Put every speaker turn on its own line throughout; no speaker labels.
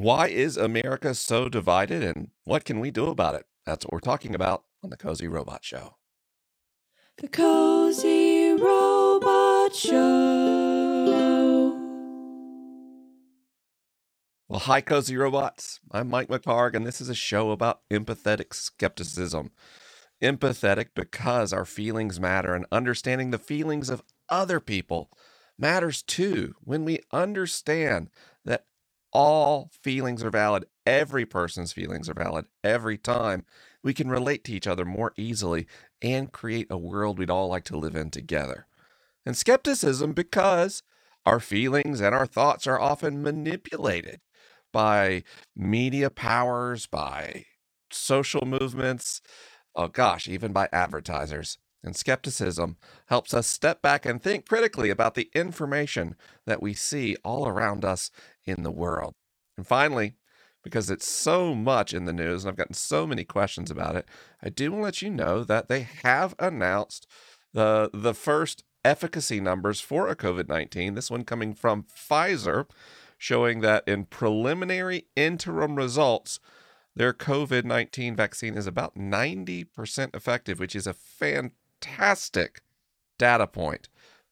Why is America so divided and what can we do about it? That's what we're talking about on the Cozy Robot Show.
The Cozy Robot Show.
Well, hi, Cozy Robots. I'm Mike McHargue, and this is a show about empathetic skepticism. Empathetic because our feelings matter, and understanding the feelings of other people matters too. When we understand all feelings are valid, every person's feelings are valid every time, we can relate to each other more easily and create a world we'd all like to live in together. And skepticism because our feelings and our thoughts are often manipulated by media powers, by social movements, oh gosh, even by advertisers. And skepticism helps us step back and think critically about the information that we see all around us in the world. And finally, because it's so much in the news and I've gotten so many questions about it, I do want to let you know that they have announced the the first efficacy numbers for a COVID-19. This one coming from Pfizer showing that in preliminary interim results their COVID-19 vaccine is about 90% effective, which is a fantastic data point.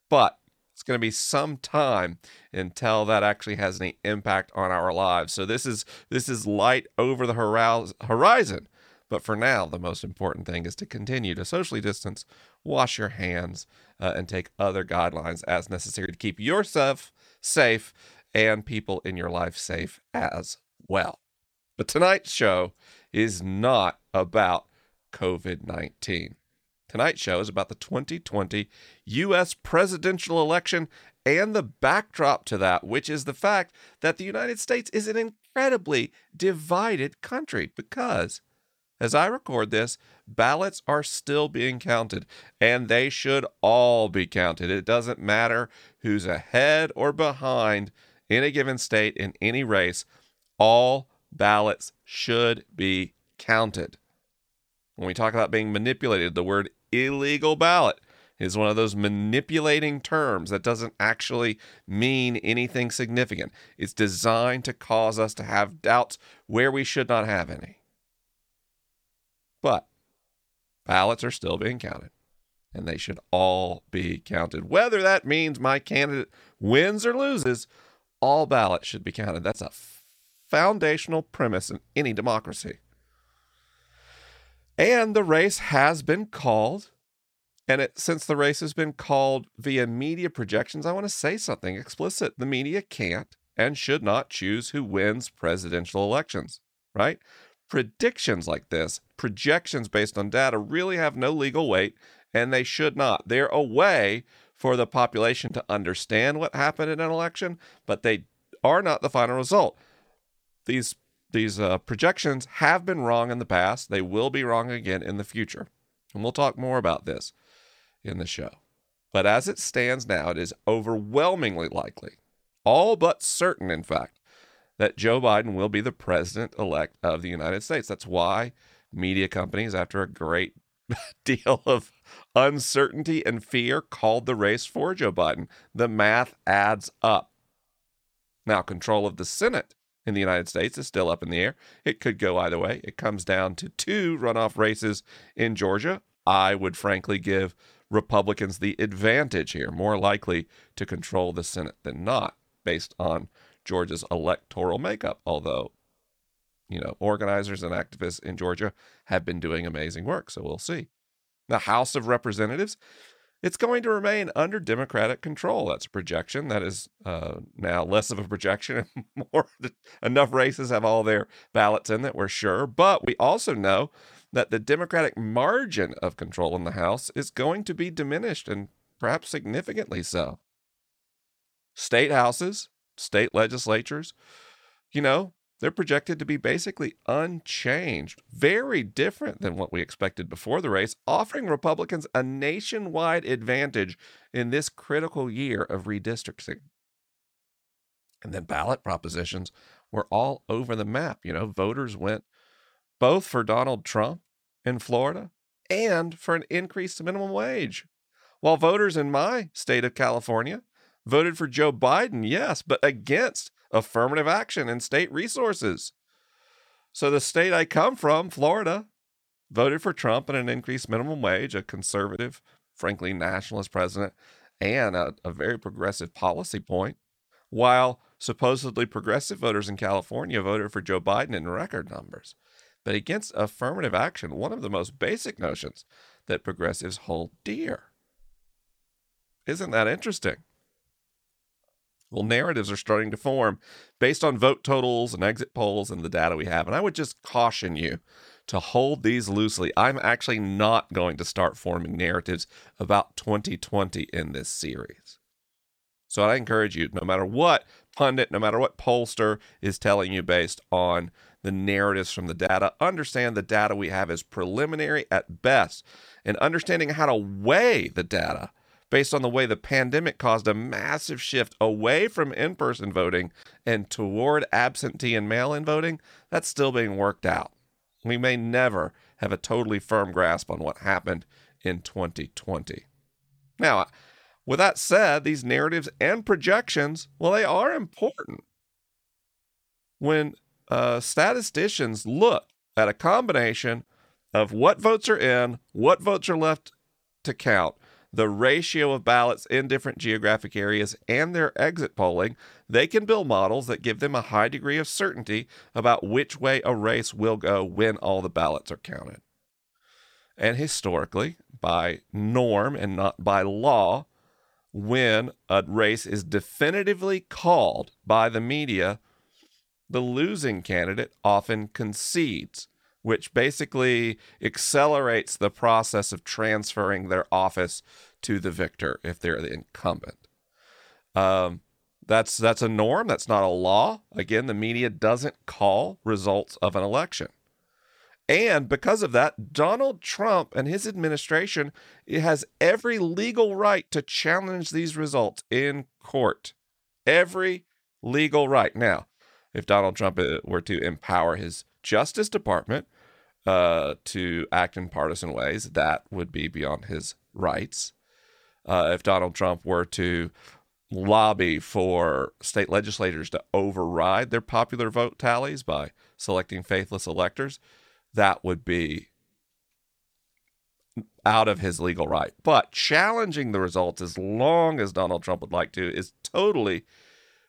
But it's going to be some time until that actually has any impact on our lives. So this is this is light over the horizon. But for now, the most important thing is to continue to socially distance, wash your hands, uh, and take other guidelines as necessary to keep yourself safe and people in your life safe as well. But tonight's show is not about COVID 19. Tonight's show is about the 2020 U.S. presidential election and the backdrop to that, which is the fact that the United States is an incredibly divided country because, as I record this, ballots are still being counted and they should all be counted. It doesn't matter who's ahead or behind in a given state in any race, all ballots should be counted. When we talk about being manipulated, the word illegal ballot is one of those manipulating terms that doesn't actually mean anything significant. It's designed to cause us to have doubts where we should not have any. But ballots are still being counted, and they should all be counted. Whether that means my candidate wins or loses, all ballots should be counted. That's a foundational premise in any democracy. And the race has been called. And it, since the race has been called via media projections, I want to say something explicit. The media can't and should not choose who wins presidential elections, right? Predictions like this, projections based on data, really have no legal weight and they should not. They're a way for the population to understand what happened in an election, but they are not the final result. These these uh, projections have been wrong in the past. They will be wrong again in the future. And we'll talk more about this in the show. But as it stands now, it is overwhelmingly likely, all but certain, in fact, that Joe Biden will be the president elect of the United States. That's why media companies, after a great deal of uncertainty and fear, called the race for Joe Biden. The math adds up. Now, control of the Senate in the United States is still up in the air. It could go either way. It comes down to two runoff races in Georgia. I would frankly give Republicans the advantage here, more likely to control the Senate than not, based on Georgia's electoral makeup. Although, you know, organizers and activists in Georgia have been doing amazing work. So we'll see. The House of Representatives it's going to remain under Democratic control. That's a projection. That is uh, now less of a projection and more. Enough races have all their ballots in that we're sure. But we also know that the Democratic margin of control in the House is going to be diminished and perhaps significantly so. State houses, state legislatures, you know, they're projected to be basically unchanged, very different than what we expected before the race, offering Republicans a nationwide advantage in this critical year of redistricting. And then ballot propositions were all over the map. You know, voters went both for Donald Trump in Florida and for an increased minimum wage. While voters in my state of California voted for Joe Biden, yes, but against affirmative action and state resources. So, the state I come from, Florida, voted for Trump and an increased minimum wage, a conservative, frankly, nationalist president, and a, a very progressive policy point, while supposedly progressive voters in California voted for Joe Biden in record numbers. But against affirmative action, one of the most basic notions that progressives hold dear. Isn't that interesting? Well, narratives are starting to form based on vote totals and exit polls and the data we have. And I would just caution you to hold these loosely. I'm actually not going to start forming narratives about 2020 in this series. So I encourage you, no matter what pundit, no matter what pollster is telling you based on the narratives from the data, understand the data we have is preliminary at best. And understanding how to weigh the data based on the way the pandemic caused a massive shift away from in person voting and toward absentee and mail in voting, that's still being worked out. We may never have a totally firm grasp on what happened in 2020. Now, with that said, these narratives and projections, well, they are important. When uh, statisticians look at a combination of what votes are in, what votes are left to count, the ratio of ballots in different geographic areas, and their exit polling, they can build models that give them a high degree of certainty about which way a race will go when all the ballots are counted. And historically, by norm and not by law, when a race is definitively called by the media, the losing candidate often concedes which basically accelerates the process of transferring their office to the victor if they're the incumbent. Um, that's that's a norm. That's not a law. Again, the media doesn't call results of an election. And because of that, Donald Trump and his administration has every legal right to challenge these results in court. Every legal right. Now, if Donald Trump uh, were to empower his Justice Department uh, to act in partisan ways, that would be beyond his rights. Uh, if Donald Trump were to lobby for state legislators to override their popular vote tallies by selecting faithless electors, that would be out of his legal right. But challenging the results as long as Donald Trump would like to is totally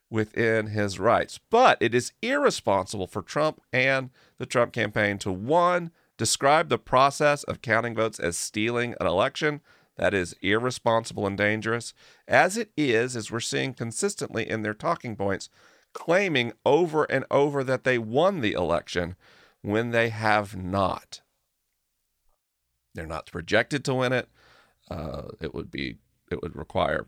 within his rights. But it is irresponsible for Trump and the Trump campaign to one, describe the process of counting votes as stealing an election. That is irresponsible and dangerous, as it is, as we're seeing consistently in their talking points, claiming over and over that they won the election when they have not. They're not projected to win it. Uh, it would be it would require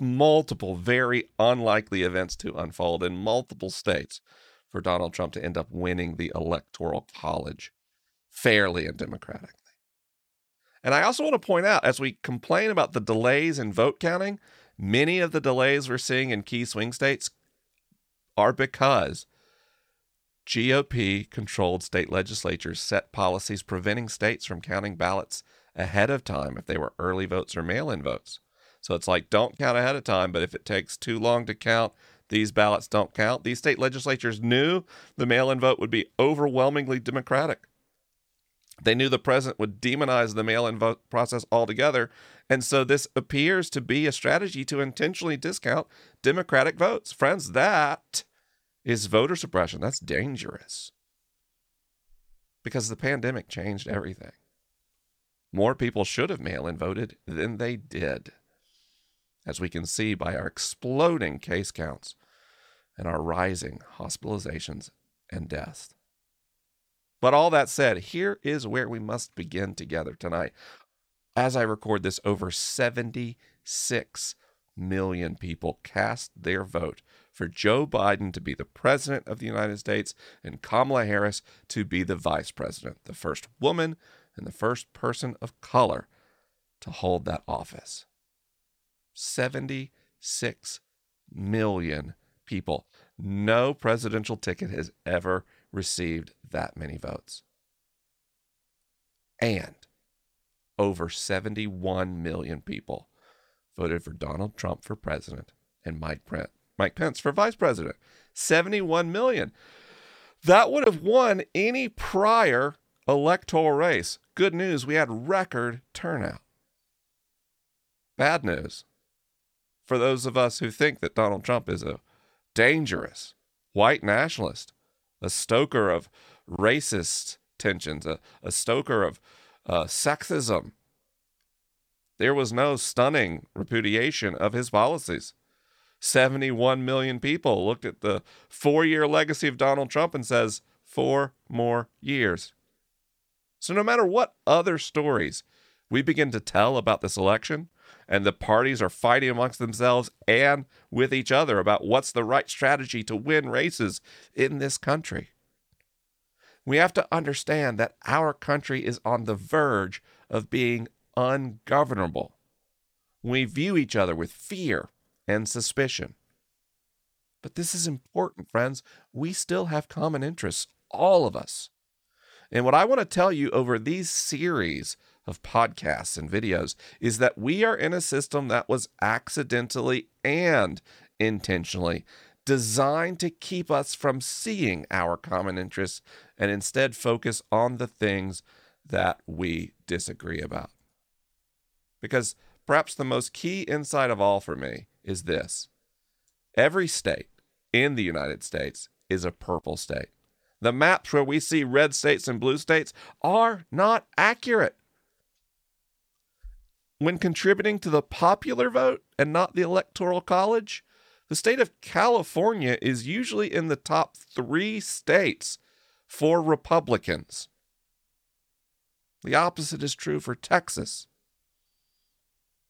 multiple very unlikely events to unfold in multiple states for Donald Trump to end up winning the electoral college fairly and democratically. And I also want to point out as we complain about the delays in vote counting, many of the delays we're seeing in key swing states are because GOP controlled state legislatures set policies preventing states from counting ballots ahead of time if they were early votes or mail in votes. So it's like, don't count ahead of time, but if it takes too long to count, these ballots don't count. These state legislatures knew the mail in vote would be overwhelmingly Democratic. They knew the president would demonize the mail in vote process altogether. And so this appears to be a strategy to intentionally discount Democratic votes. Friends, that is voter suppression. That's dangerous because the pandemic changed everything. More people should have mail in voted than they did as we can see by our exploding case counts and our rising hospitalizations and deaths. But all that said, here is where we must begin together tonight. As I record this, over 76 million people cast their vote for Joe Biden to be the president of the United States and Kamala Harris to be the vice president, the first woman and the first person of color to hold that office. 76 million people. No presidential ticket has ever received that many votes. And over 71 million people voted for Donald Trump for president and Mike Mike Pence for vice president. 71 million. That would have won any prior electoral race. Good news, we had record turnout. Bad news for those of us who think that Donald Trump is a dangerous white nationalist, a stoker of racist tensions, a, a stoker of uh, sexism. There was no stunning repudiation of his policies. 71 million people looked at the four year legacy of Donald Trump and says, four more years. So, no matter what other stories we begin to tell about this election, and the parties are fighting amongst themselves and with each other about what's the right strategy to win races in this country. We have to understand that our country is on the verge of being ungovernable. We view each other with fear and suspicion. But this is important, friends. We still have common interests, all of us. And what I want to tell you over these series of podcasts and videos is that we are in a system that was accidentally and intentionally designed to keep us from seeing our common interests and instead focus on the things that we disagree about. Because perhaps the most key insight of all for me is this every state in the United States is a purple state. The maps where we see red states and blue states are not accurate. When contributing to the popular vote and not the electoral college, the state of California is usually in the top three states for Republicans. The opposite is true for Texas.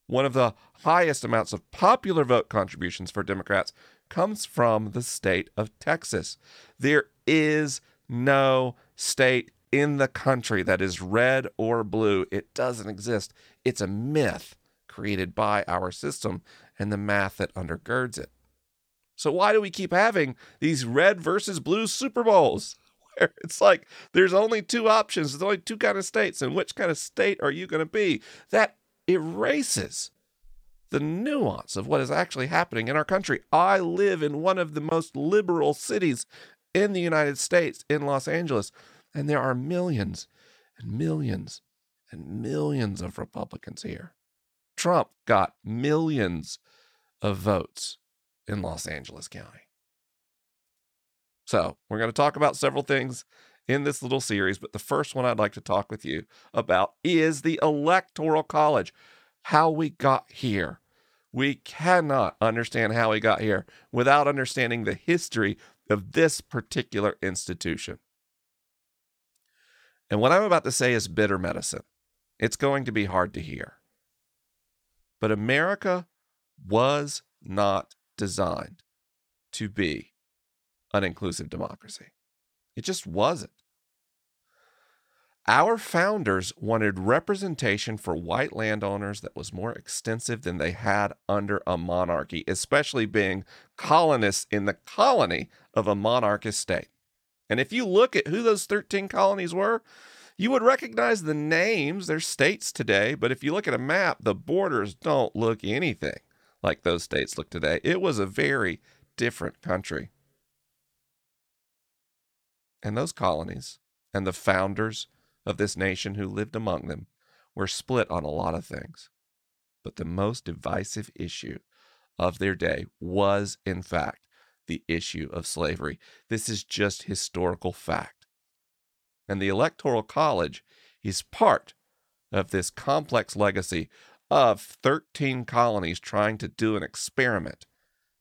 One of the highest amounts of popular vote contributions for Democrats comes from the state of Texas. There is no state in the country that is red or blue. It doesn't exist. It's a myth created by our system and the math that undergirds it. So, why do we keep having these red versus blue Super Bowls? Where it's like there's only two options, there's only two kind of states, and which kind of state are you going to be? That erases the nuance of what is actually happening in our country. I live in one of the most liberal cities in the United States, in Los Angeles, and there are millions and millions and millions of Republicans here. Trump got millions of votes in Los Angeles County. So, we're going to talk about several things in this little series, but the first one I'd like to talk with you about is the Electoral College, how we got here. We cannot understand how we got here without understanding the history of this particular institution. And what I'm about to say is bitter medicine. It's going to be hard to hear. But America was not designed to be an inclusive democracy. It just wasn't. Our founders wanted representation for white landowners that was more extensive than they had under a monarchy, especially being colonists in the colony of a monarchist state. And if you look at who those 13 colonies were, you would recognize the names. They're states today, but if you look at a map, the borders don't look anything like those states look today. It was a very different country. And those colonies and the founders of this nation who lived among them were split on a lot of things. But the most divisive issue of their day was, in fact, the issue of slavery. This is just historical fact. And the Electoral College is part of this complex legacy of 13 colonies trying to do an experiment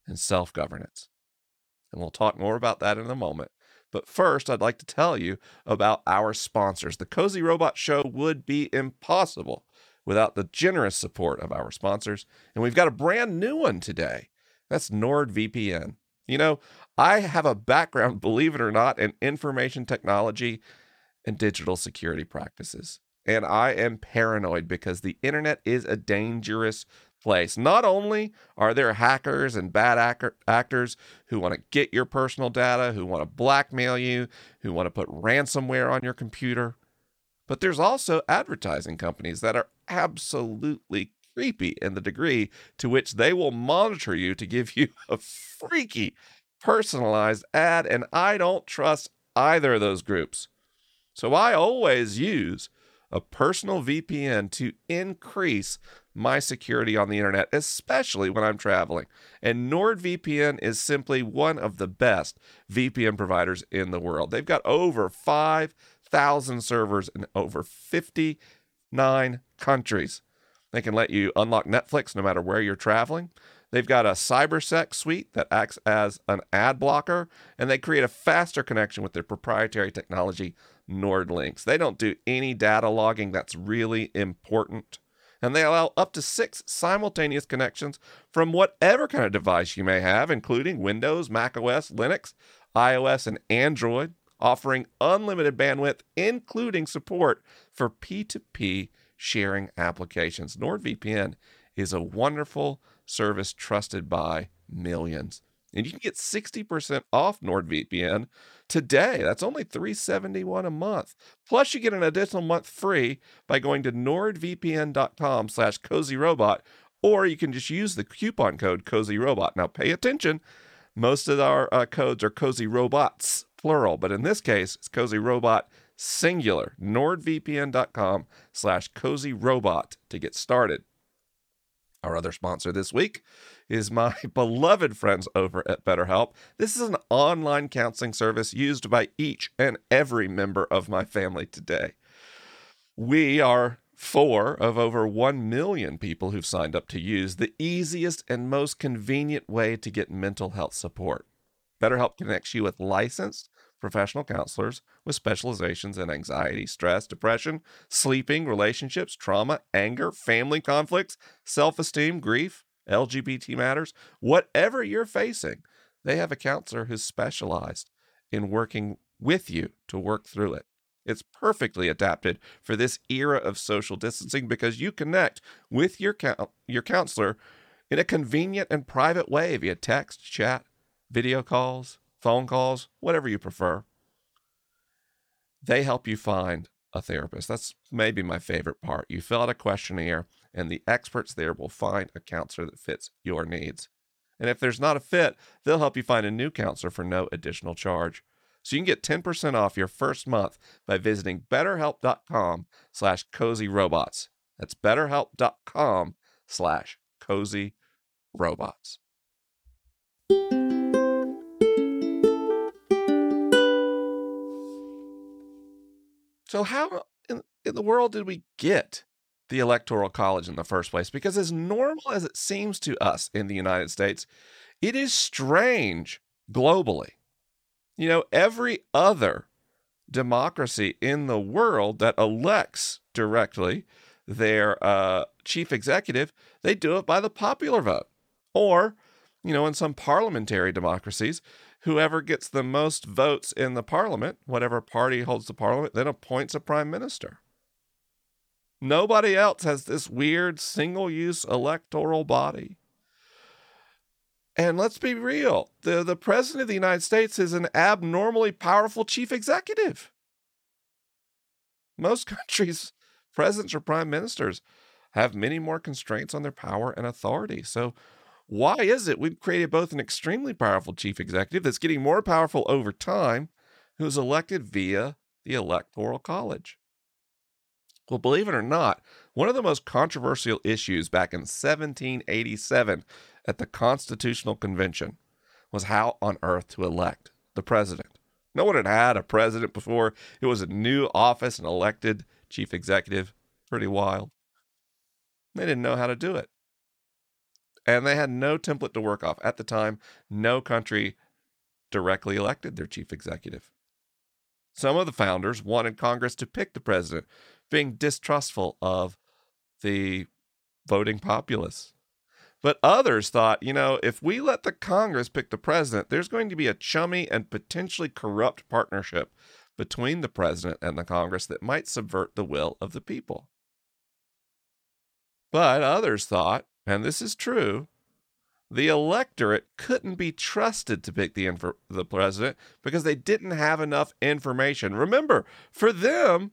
in self governance. And we'll talk more about that in a moment. But first, I'd like to tell you about our sponsors. The Cozy Robot Show would be impossible without the generous support of our sponsors. And we've got a brand new one today. That's NordVPN. You know, I have a background, believe it or not, in information technology and digital security practices. And I am paranoid because the internet is a dangerous place. Not only are there hackers and bad actor- actors who want to get your personal data, who want to blackmail you, who want to put ransomware on your computer, but there's also advertising companies that are absolutely creepy in the degree to which they will monitor you to give you a freaky personalized ad, and I don't trust either of those groups. So I always use a personal VPN to increase my security on the internet, especially when I'm traveling. And NordVPN is simply one of the best VPN providers in the world. They've got over 5,000 servers in over 59 countries. They can let you unlock Netflix no matter where you're traveling. They've got a CyberSec suite that acts as an ad blocker, and they create a faster connection with their proprietary technology, NordLynx. They don't do any data logging that's really important. And they allow up to six simultaneous connections from whatever kind of device you may have, including Windows, Mac OS, Linux, iOS, and Android, offering unlimited bandwidth, including support for P2P sharing applications. NordVPN is a wonderful service trusted by millions. And you can get 60% off NordVPN today. That's only 371 a month. Plus, you get an additional month free by going to nordvpn.com slash cozyrobot, or you can just use the coupon code cozyrobot. Now, pay attention. Most of our uh, codes are cozy robots, plural, but in this case, it's cozy robot singular. nordvpn.com slash cozyrobot to get started. Our other sponsor this week is my beloved friends over at BetterHelp. This is an online counseling service used by each and every member of my family today. We are four of over 1 million people who've signed up to use the easiest and most convenient way to get mental health support. BetterHelp connects you with licensed professional counselors with specializations in anxiety, stress, depression, sleeping, relationships, trauma, anger, family conflicts, self esteem, grief, LGBT matters, whatever you're facing, they have a counselor who's specialized in working with you to work through it. It's perfectly adapted for this era of social distancing because you connect with your your counselor in a convenient and private way via text, chat, video calls, phone calls, whatever you prefer. They help you find a therapist. That's maybe my favorite part. You fill out a questionnaire, and the experts there will find a counselor that fits your needs. And if there's not a fit, they'll help you find a new counselor for no additional charge. So you can get 10% off your first month by visiting betterhelp.com slash cozyrobots. That's betterhelp.com slash cozyrobots. So, how in, in the world did we get the Electoral College in the first place? Because, as normal as it seems to us in the United States, it is strange globally. You know, every other democracy in the world that elects directly their uh, chief executive, they do it by the popular vote. Or, you know, in some parliamentary democracies, whoever gets the most votes in the parliament, whatever party holds the parliament, then appoints a prime minister. Nobody else has this weird single use electoral body. And let's be real the, the president of the United States is an abnormally powerful chief executive. Most countries' presidents or prime ministers have many more constraints on their power and authority. So, why is it we've created both an extremely powerful chief executive that's getting more powerful over time, who's elected via the Electoral College? Well, believe it or not, one of the most controversial issues back in 1787 at the Constitutional Convention was how on earth to elect the president. No one had had a president before. It was a new office and elected chief executive. Pretty wild. They didn't know how to do it and they had no template to work off. At the time, no country directly elected their chief executive. Some of the founders wanted Congress to pick the president, being distrustful of the voting populace. But others thought, you know, if we let the Congress pick the president, there's going to be a chummy and potentially corrupt partnership between the president and the Congress that might subvert the will of the people. But others thought, and this is true, the electorate couldn't be trusted to pick the, inf- the president because they didn't have enough information. Remember, for them,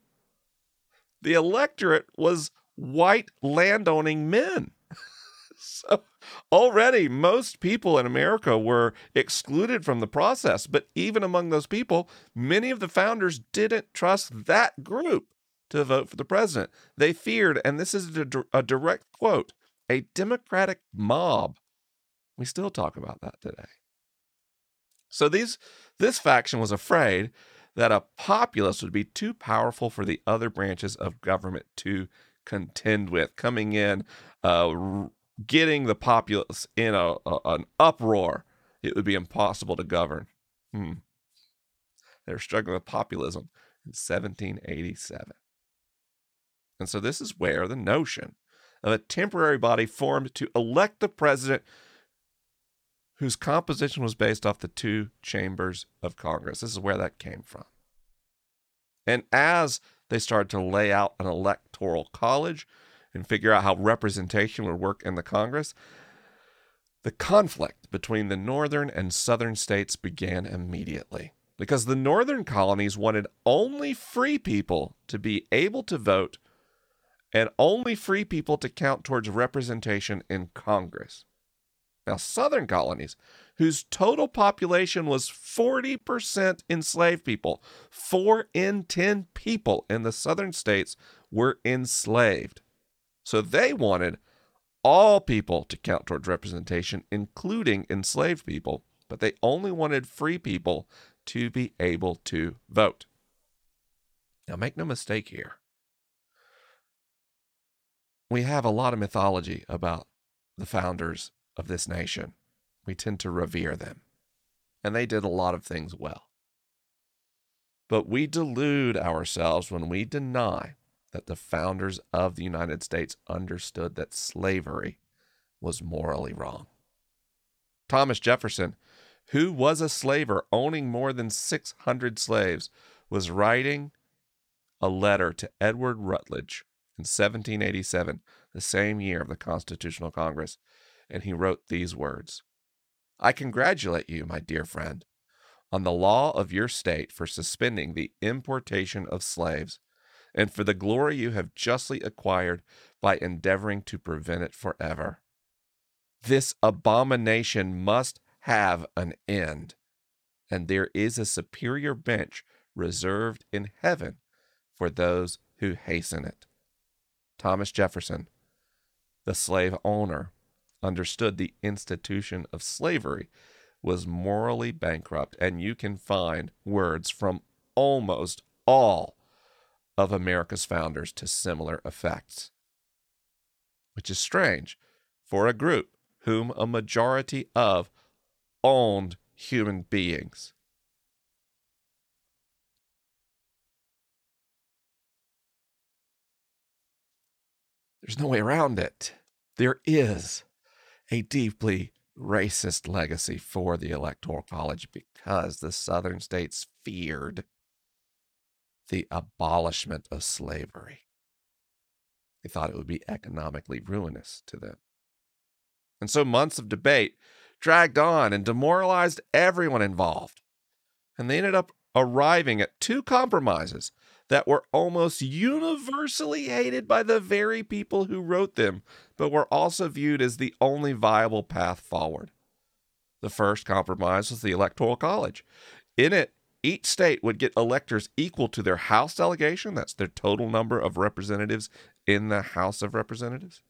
the electorate was white landowning men. so already most people in America were excluded from the process, but even among those people, many of the founders didn't trust that group to vote for the president. They feared, and this is a, a direct quote, a Democratic mob. We still talk about that today. So these this faction was afraid that a populace would be too powerful for the other branches of government to contend with, coming in, uh, getting the populace in a, a, an uproar. It would be impossible to govern. Hmm. They were struggling with populism in 1787. And so this is where the notion of a temporary body formed to elect the president whose composition was based off the two chambers of Congress. This is where that came from. And as they started to lay out an electoral college and figure out how representation would work in the Congress, the conflict between the northern and southern states began immediately because the northern colonies wanted only free people to be able to vote and only free people to count towards representation in Congress. Now, southern colonies, whose total population was 40% enslaved people, four in 10 people in the southern states were enslaved. So they wanted all people to count towards representation, including enslaved people, but they only wanted free people to be able to vote. Now, make no mistake here. We have a lot of mythology about the founders of this nation. We tend to revere them. And they did a lot of things well. But we delude ourselves when we deny that the founders of the United States understood that slavery was morally wrong. Thomas Jefferson, who was a slaver owning more than 600 slaves, was writing a letter to Edward Rutledge in 1787, the same year of the Constitutional Congress, and he wrote these words I congratulate you, my dear friend, on the law of your state for suspending the importation of slaves, and for the glory you have justly acquired by endeavoring to prevent it forever. This abomination must have an end, and there is a superior bench reserved in heaven for those who hasten it. Thomas Jefferson, the slave owner, understood the institution of slavery was morally bankrupt, and you can find words from almost all of America's founders to similar effects. Which is strange for a group whom a majority of owned human beings. There's no way around it. There is a deeply racist legacy for the Electoral College because the Southern states feared the abolishment of slavery. They thought it would be economically ruinous to them. And so months of debate dragged on and demoralized everyone involved. And they ended up arriving at two compromises that were almost universally hated by the very people who wrote them, but were also viewed as the only viable path forward. The first compromise was the Electoral College. In it, each state would get electors equal to their House delegation, that's their total number of representatives in the House of Representatives,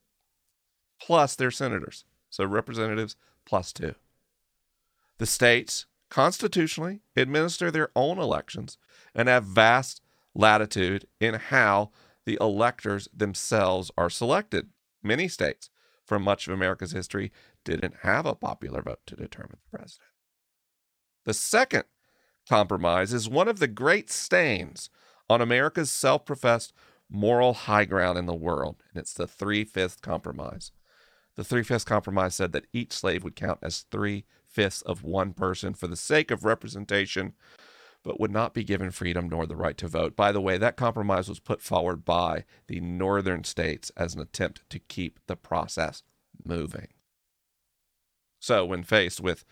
plus their senators. So representatives plus two. The states constitutionally administer their own elections and have vast latitude in how the electors themselves are selected. Many states, for much of America's history, didn't have a popular vote to determine the president. The second compromise is one of the great stains on America's self professed moral high ground in the world, and it's the three fifths compromise. The three fifths compromise said that each slave would count as three fifths of one person for the sake of representation but would not be given freedom nor the right to vote. By the way, that compromise was put forward by the northern states as an attempt to keep the process moving. So, when faced with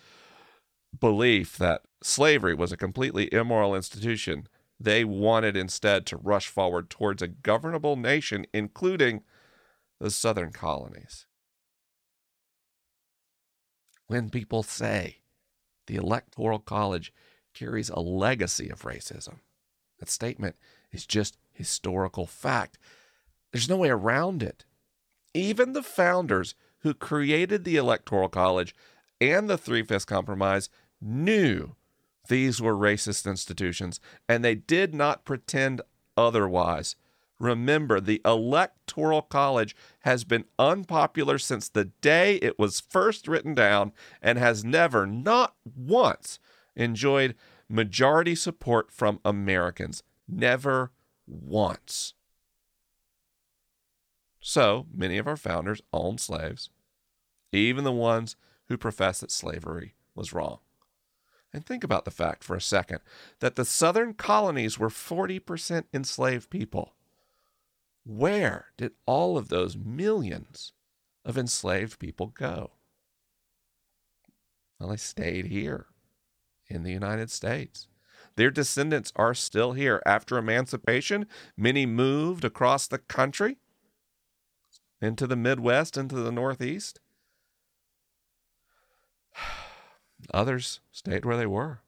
belief that slavery was a completely immoral institution, they wanted instead to rush forward towards a governable nation, including the southern colonies. When people say the Electoral College carries a legacy of racism, that statement is just historical fact. There's no way around it. Even the founders who created the Electoral College and the Three Fifths Compromise knew these were racist institutions, and they did not pretend otherwise. Remember, the Electoral College has been unpopular since the day it was first written down and has never, not once, enjoyed majority support from Americans. Never once. So many of our founders owned slaves, even the ones who professed that slavery was wrong. And think about the fact for a second that the southern colonies were 40% enslaved people. Where did all of those millions of enslaved people go? Well, they stayed here in the United States. Their descendants are still here. After emancipation, many moved across the country into the Midwest, into the Northeast. Others stayed where they were.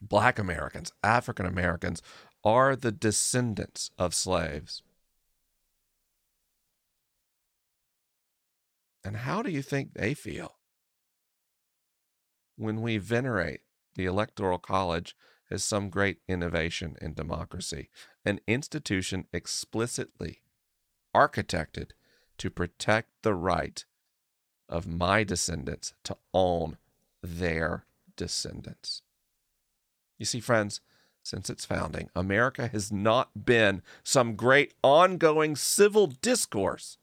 Black Americans, African Americans are the descendants of slaves. And how do you think they feel when we venerate the Electoral College as some great innovation in democracy, an institution explicitly architected to protect the right of my descendants to own their descendants. You see, friends, since its founding, America has not been some great ongoing civil discourse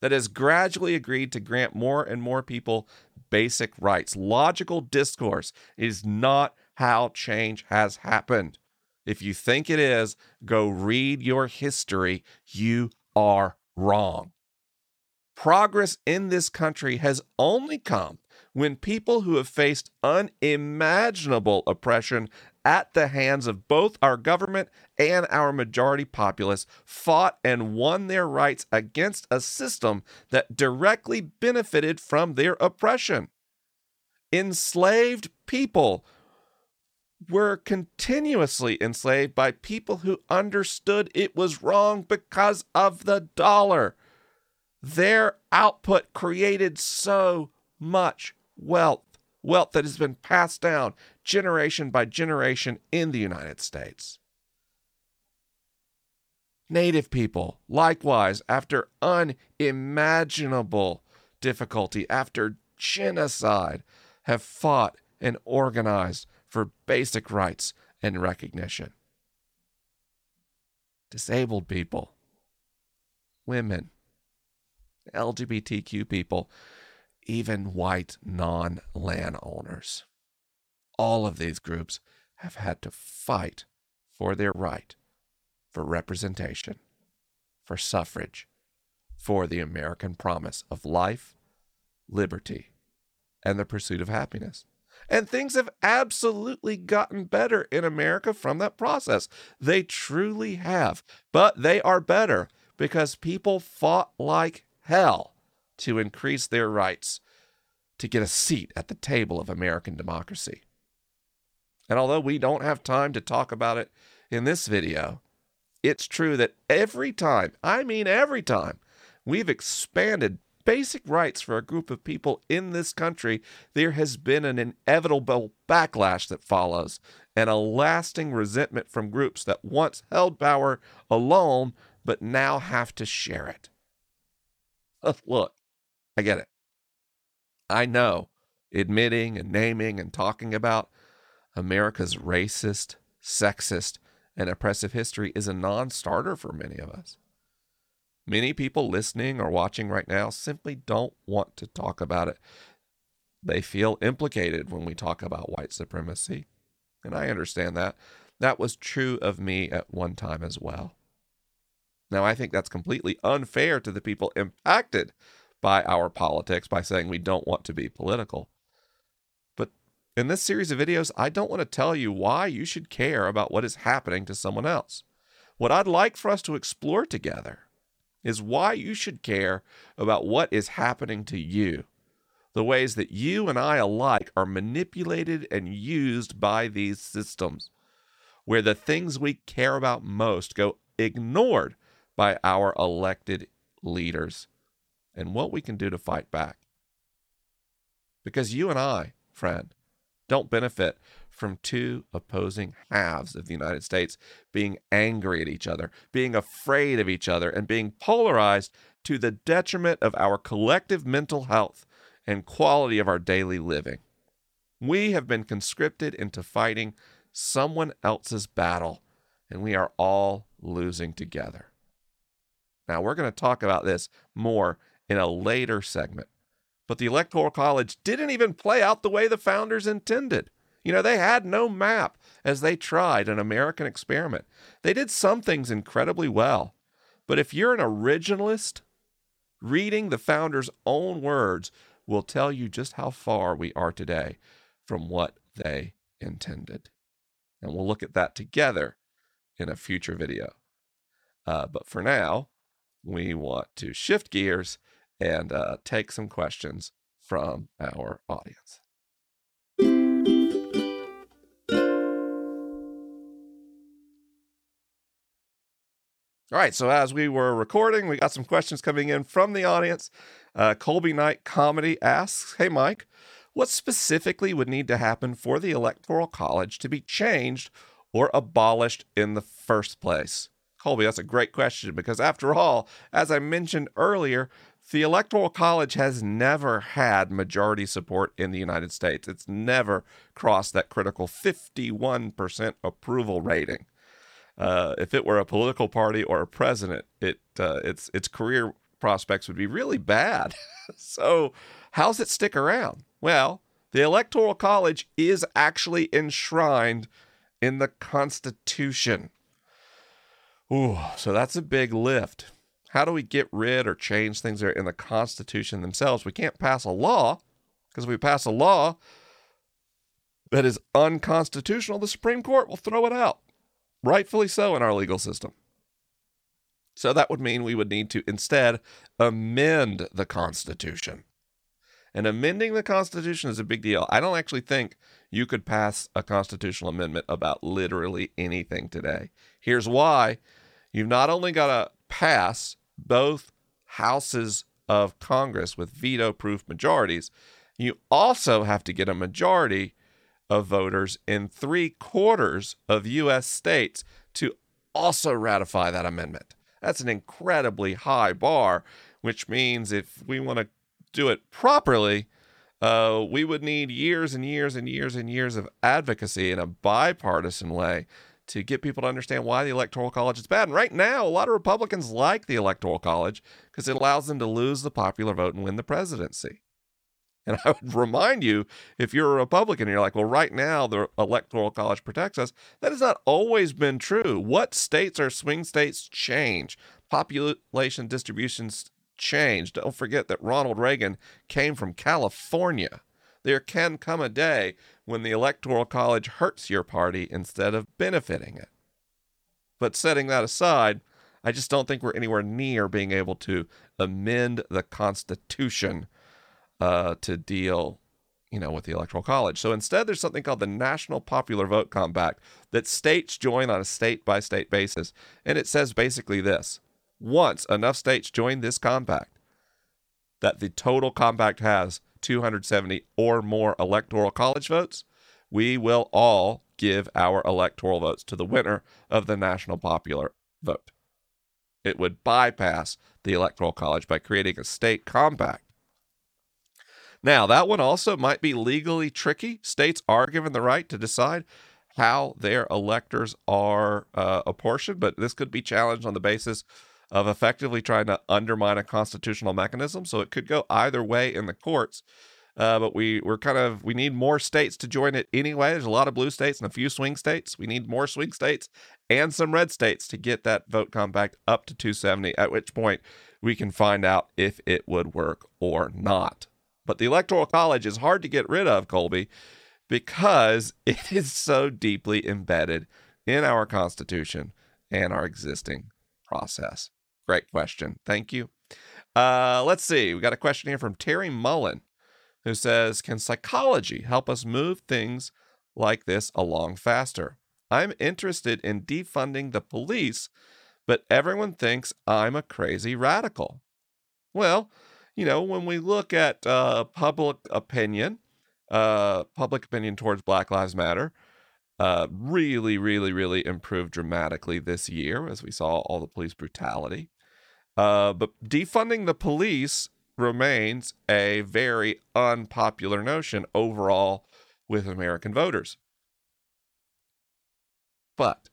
that has gradually agreed to grant more and more people basic rights. Logical discourse is not how change has happened. If you think it is, go read your history. You are wrong. Progress in this country has only come when people who have faced unimaginable oppression at the hands of both our government and our majority populace fought and won their rights against a system that directly benefited from their oppression. Enslaved people were continuously enslaved by people who understood it was wrong because of the dollar. Their output created so much wealth, wealth that has been passed down generation by generation in the United States. Native people, likewise, after unimaginable difficulty, after genocide, have fought and organized for basic rights and recognition. Disabled people, women, LGBTQ people, even white non landowners. All of these groups have had to fight for their right, for representation, for suffrage, for the American promise of life, liberty, and the pursuit of happiness. And things have absolutely gotten better in America from that process. They truly have. But they are better because people fought like hell to increase their rights to get a seat at the table of American democracy. And although we don't have time to talk about it in this video, it's true that every time, I mean every time, we've expanded basic rights for a group of people in this country, there has been an inevitable backlash that follows and a lasting resentment from groups that once held power alone but now have to share it. Look, I get it. I know admitting and naming and talking about America's racist, sexist, and oppressive history is a non starter for many of us. Many people listening or watching right now simply don't want to talk about it. They feel implicated when we talk about white supremacy. And I understand that. That was true of me at one time as well. Now, I think that's completely unfair to the people impacted by our politics by saying we don't want to be political. But in this series of videos, I don't want to tell you why you should care about what is happening to someone else. What I'd like for us to explore together is why you should care about what is happening to you. The ways that you and I alike are manipulated and used by these systems, where the things we care about most go ignored by our elected leaders, and what we can do to fight back. Because you and I, friend, don't benefit from two opposing halves of the United States being angry at each other, being afraid of each other, and being polarized to the detriment of our collective mental health and quality of our daily living. We have been conscripted into fighting someone else's battle, and we are all losing together. Now, we're going to talk about this more in a later segment, but the Electoral College didn't even play out the way the founders intended. You know, they had no map as they tried an American experiment. They did some things incredibly well, but if you're an originalist, reading the founders' own words will tell you just how far we are today from what they intended. And we'll look at that together in a future video. Uh, but for now, we want to shift gears and uh, take some questions from our audience. All right, so as we were recording, we got some questions coming in from the audience. Uh, Colby Knight Comedy asks Hey, Mike, what specifically would need to happen for the Electoral College to be changed or abolished in the first place? Colby, that's a great question because, after all, as I mentioned earlier, the Electoral College has never had majority support in the United States. It's never crossed that critical 51% approval rating. Uh, if it were a political party or a president, it uh, its its career prospects would be really bad. so, how's it stick around? Well, the Electoral College is actually enshrined in the Constitution. Ooh, so that's a big lift. How do we get rid or change things that are in the Constitution themselves? We can't pass a law because if we pass a law that is unconstitutional, the Supreme Court will throw it out rightfully so in our legal system. So that would mean we would need to instead amend the Constitution. And amending the Constitution is a big deal. I don't actually think you could pass a constitutional amendment about literally anything today. Here's why you've not only got to pass both houses of Congress with veto proof majorities, you also have to get a majority of voters in three quarters of U.S. states to also ratify that amendment. That's an incredibly high bar, which means if we want to do it properly, uh, we would need years and years and years and years of advocacy in a bipartisan way to get people to understand why the Electoral College is bad. And right now, a lot of Republicans like the Electoral College because it allows them to lose the popular vote and win the presidency. And I would remind you, if you're a Republican, you're like, well, right now the Electoral College protects us. That has not always been true. What states are swing states change? Population distributions change. Don't forget that Ronald Reagan came from California. There can come a day when the Electoral College hurts your party instead of benefiting it. But setting that aside, I just don't think we're anywhere near being able to amend the Constitution uh, to deal, you know, with the electoral college. So instead, there's something called the National Popular Vote Compact that states join on a state by state basis, and it says basically this: once enough states join this compact, that the total compact has 270 or more electoral college votes, we will all give our electoral votes to the winner of the national popular vote. It would bypass the electoral college by creating a state compact now, that one also might be legally tricky. States are given the right to decide how their electors are uh, apportioned, but this could be challenged on the basis of effectively trying to undermine a constitutional mechanism. So it could go either way in the courts. Uh, but we we're kind of we need more states to join it anyway. There's a lot of blue states and a few swing states. We need more swing states and some red states to get that vote compact up to 270. At which point we can find out if it would work or not. But the Electoral College is hard to get rid of, Colby, because it is so deeply embedded in our Constitution and our existing process. Great question. Thank you. Uh, let's see. We got a question here from Terry Mullen who says, Can psychology help us move things like this along faster? I'm interested in defunding the police, but everyone thinks I'm a crazy radical. Well, you know, when we look at uh, public opinion, uh, public opinion towards Black Lives Matter, uh, really, really, really improved dramatically this year as we saw all the police brutality. Uh, but defunding the police remains a very unpopular notion overall with American voters. But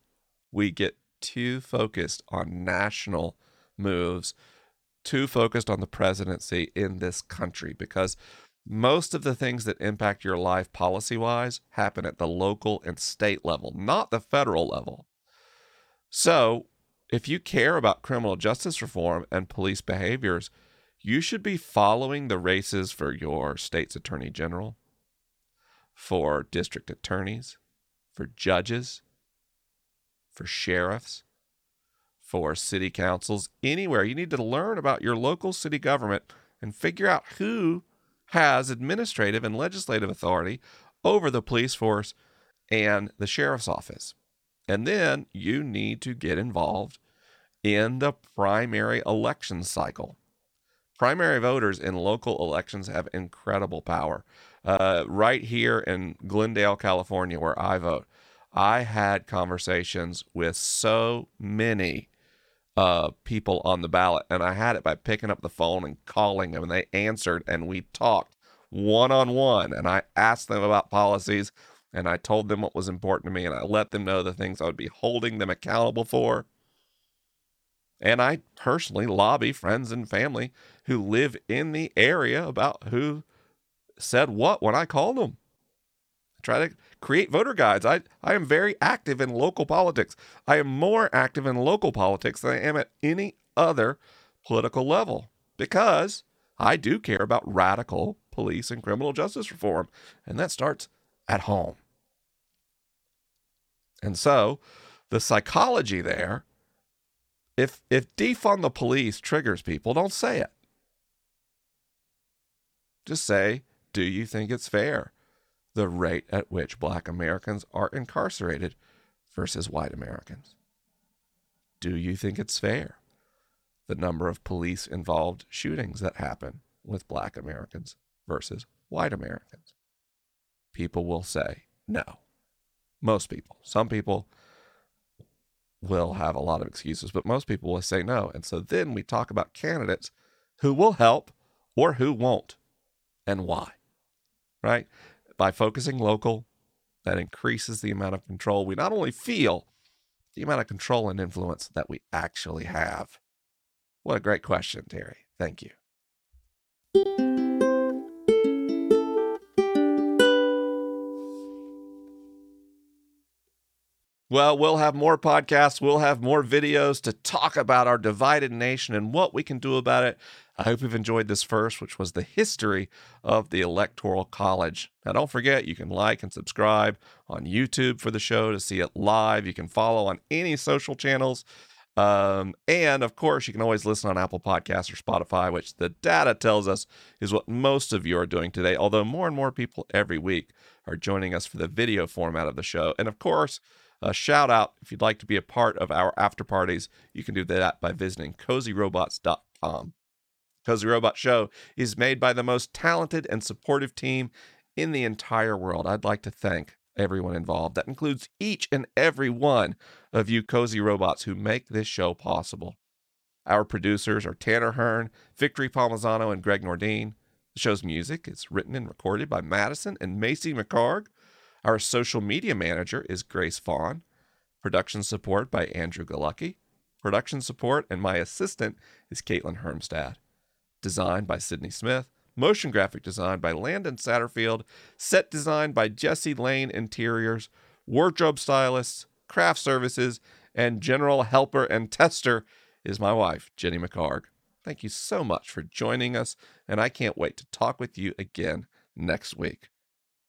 we get too focused on national moves, too focused on the presidency in this country because most of the things that impact your life policy wise happen at the local and state level, not the federal level. So, if you care about criminal justice reform and police behaviors, you should be following the races for your state's attorney general, for district attorneys, for judges, for sheriffs, for city councils, anywhere. You need to learn about your local city government and figure out who has administrative and legislative authority over the police force and the sheriff's office. And then you need to get involved in the primary election cycle. Primary voters in local elections have incredible power. Uh, right here in Glendale, California, where I vote, I had conversations with so many uh, people on the ballot, and I had it by picking up the phone and calling them, and they answered, and we talked one on one, and I asked them about policies, and I told them what was important to me, and I let them know the things I would be holding them accountable for. And I personally lobby friends and family who live in the area about who said what when I called them. Try to create voter guides. I, I am very active in local politics. I am more active in local politics than I am at any other political level because I do care about radical police and criminal justice reform. And that starts at home. And so the psychology there if if defund the police triggers people, don't say it. Just say, do you think it's fair the rate at which black Americans are incarcerated versus white Americans? Do you think it's fair the number of police involved shootings that happen with black Americans versus white Americans? People will say no. Most people. Some people will have a lot of excuses, but most people will say no. And so then we talk about candidates who will help or who won't and why, right? By focusing local, that increases the amount of control we not only feel, the amount of control and influence that we actually have. What a great question, Terry. Thank you. Well, we'll have more podcasts. We'll have more videos to talk about our divided nation and what we can do about it. I hope you've enjoyed this first, which was the history of the Electoral College. Now, don't forget, you can like and subscribe on YouTube for the show to see it live. You can follow on any social channels. Um, and of course, you can always listen on Apple Podcasts or Spotify, which the data tells us is what most of you are doing today. Although more and more people every week are joining us for the video format of the show. And of course, a shout out if you'd like to be a part of our after parties, you can do that by visiting cozyrobots.com. Cozy Robot Show is made by the most talented and supportive team in the entire world. I'd like to thank everyone involved. That includes each and every one of you cozy robots who make this show possible. Our producers are Tanner Hearn, Victory Palmazano, and Greg Nordine. The show's music is written and recorded by Madison and Macy McHargue. Our social media manager is Grace Fawn. Production support by Andrew Galucki. Production support and my assistant is Caitlin Hermstad. Design by Sydney Smith. Motion graphic design by Landon Satterfield. Set design by Jesse Lane Interiors. Wardrobe stylists, craft services, and general helper and tester is my wife, Jenny McHargue. Thank you so much for joining us, and I can't wait to talk with you again next week.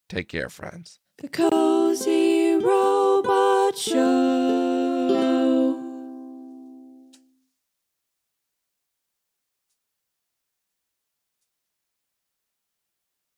Take care, friends.
The Cozy Robot Show.